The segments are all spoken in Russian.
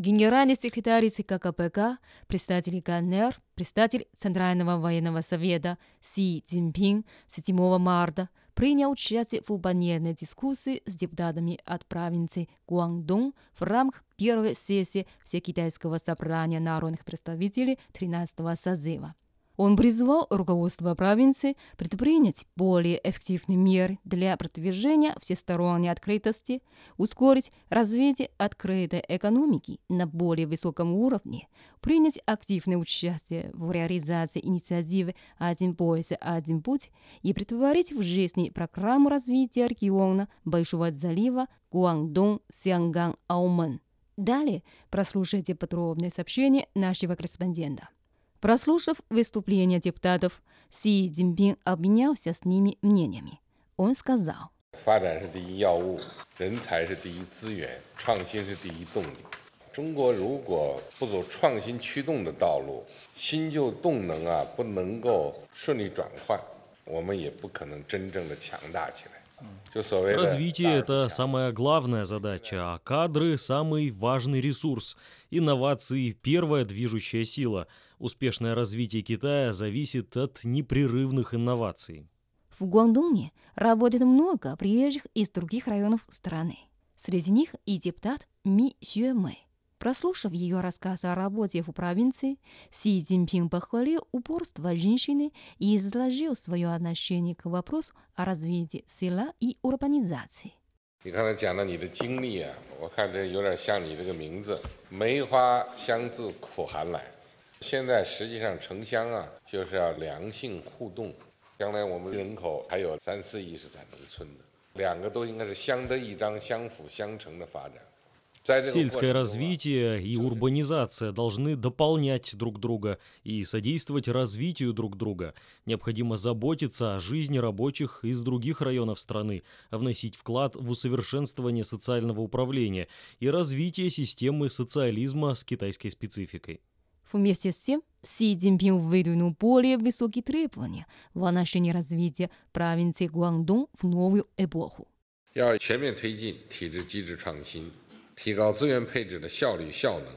генеральный секретарь ЦК КПК, председатель КНР, председатель Центрального военного совета Си Цзиньпин 7 марта принял участие в панельной дискуссии с депутатами от провинции Гуандун в рамках первой сессии Всекитайского собрания народных представителей 13-го созыва. Он призвал руководство провинции предпринять более эффективные меры для продвижения всесторонней открытости, ускорить развитие открытой экономики на более высоком уровне, принять активное участие в реализации инициативы «Один пояс, один путь» и притворить в жизнь программу развития региона Большого залива Гуандун, Сянган, Аумэн. Далее прослушайте подробное сообщение нашего корреспондента. Прослушав выступление депутатов, Си Цзиньпин обменялся с ними мнениями. Он сказал, 发展是第一要务，人才是第一资源，创新是第一动力。中国如果不走创新驱动的道路，新旧动能啊不能够顺利转换，我们也不可能真正的强大起来。 Развитие — это самая главная задача, а кадры — самый важный ресурс. Инновации — первая движущая сила. Успешное развитие Китая зависит от непрерывных инноваций. В Гуандуне работает много приезжих из других районов страны. Среди них и депутат Ми Сюэ Мэй. Прослушав ее рассказ о работе в провинции, Си Цзиньпин похвалил упорство женщины и изложил свое отношение к вопросу о развитии села и урбанизации. 你刚才讲到你的经历啊，我看这有点像你这个名字“梅花香自苦寒来”。现在实际上城乡啊，就是要良性互动。将来我们人口还有三四亿是在农村的，两个都应该是相得益彰、相辅相成的发展。 Сельское развитие и урбанизация должны дополнять друг друга и содействовать развитию друг друга. Необходимо заботиться о жизни рабочих из других районов страны, вносить вклад в усовершенствование социального управления и развитие системы социализма с китайской спецификой. Вместе с тем, Си Цзиньпин выдвинул более высокие требования в отношении развития провинции Гуандун в новую эпоху. 要全面推进体制机制创新。 提高资源配置的效率效能，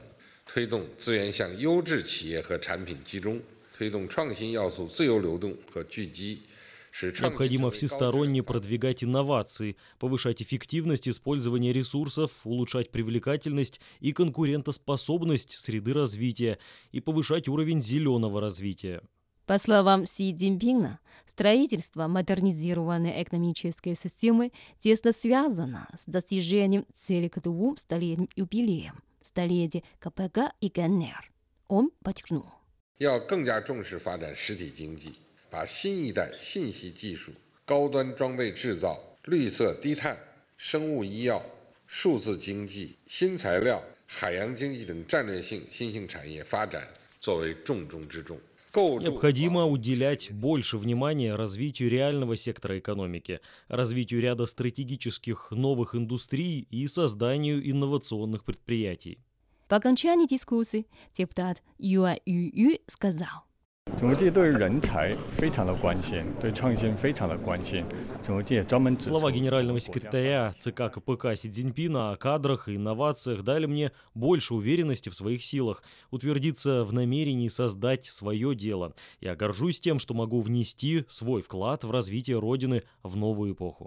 推动资源向优质企业和产品集中，推动创新要素自由流动和聚集。 Необходимо всесторонне продвигать инновации, повышать эффективность использования ресурсов, улучшать привлекательность и конкурентоспособность среды развития и повышать уровень зеленого развития. По словам Си Цзиньпина, строительство модернизированной экономической системы тесно связано с достижением цели к двум столетним юбилеям – столетия КПК и КНР. Он подчеркнул. 要更加重视发展实体经济，把新一代信息技术、高端装备制造、绿色低碳、生物医药、数字经济、新材料、海洋经济等战略性新兴产业发展作为重中之重。 Необходимо уделять больше внимания развитию реального сектора экономики, развитию ряда стратегических новых индустрий и созданию инновационных предприятий. По окончании дискуссии депутат Юа Ю Ю сказал. 整个界对人才非常的关心，对创新非常的关心。整个界专门指出 Слова генерального секретаря ЦК КПК Си Цзиньпина о кадрах и инновациях дали мне больше уверенности в своих силах, утвердиться в намерении создать свое дело. Я горжусь тем, что могу внести свой вклад в развитие Родины в новую эпоху.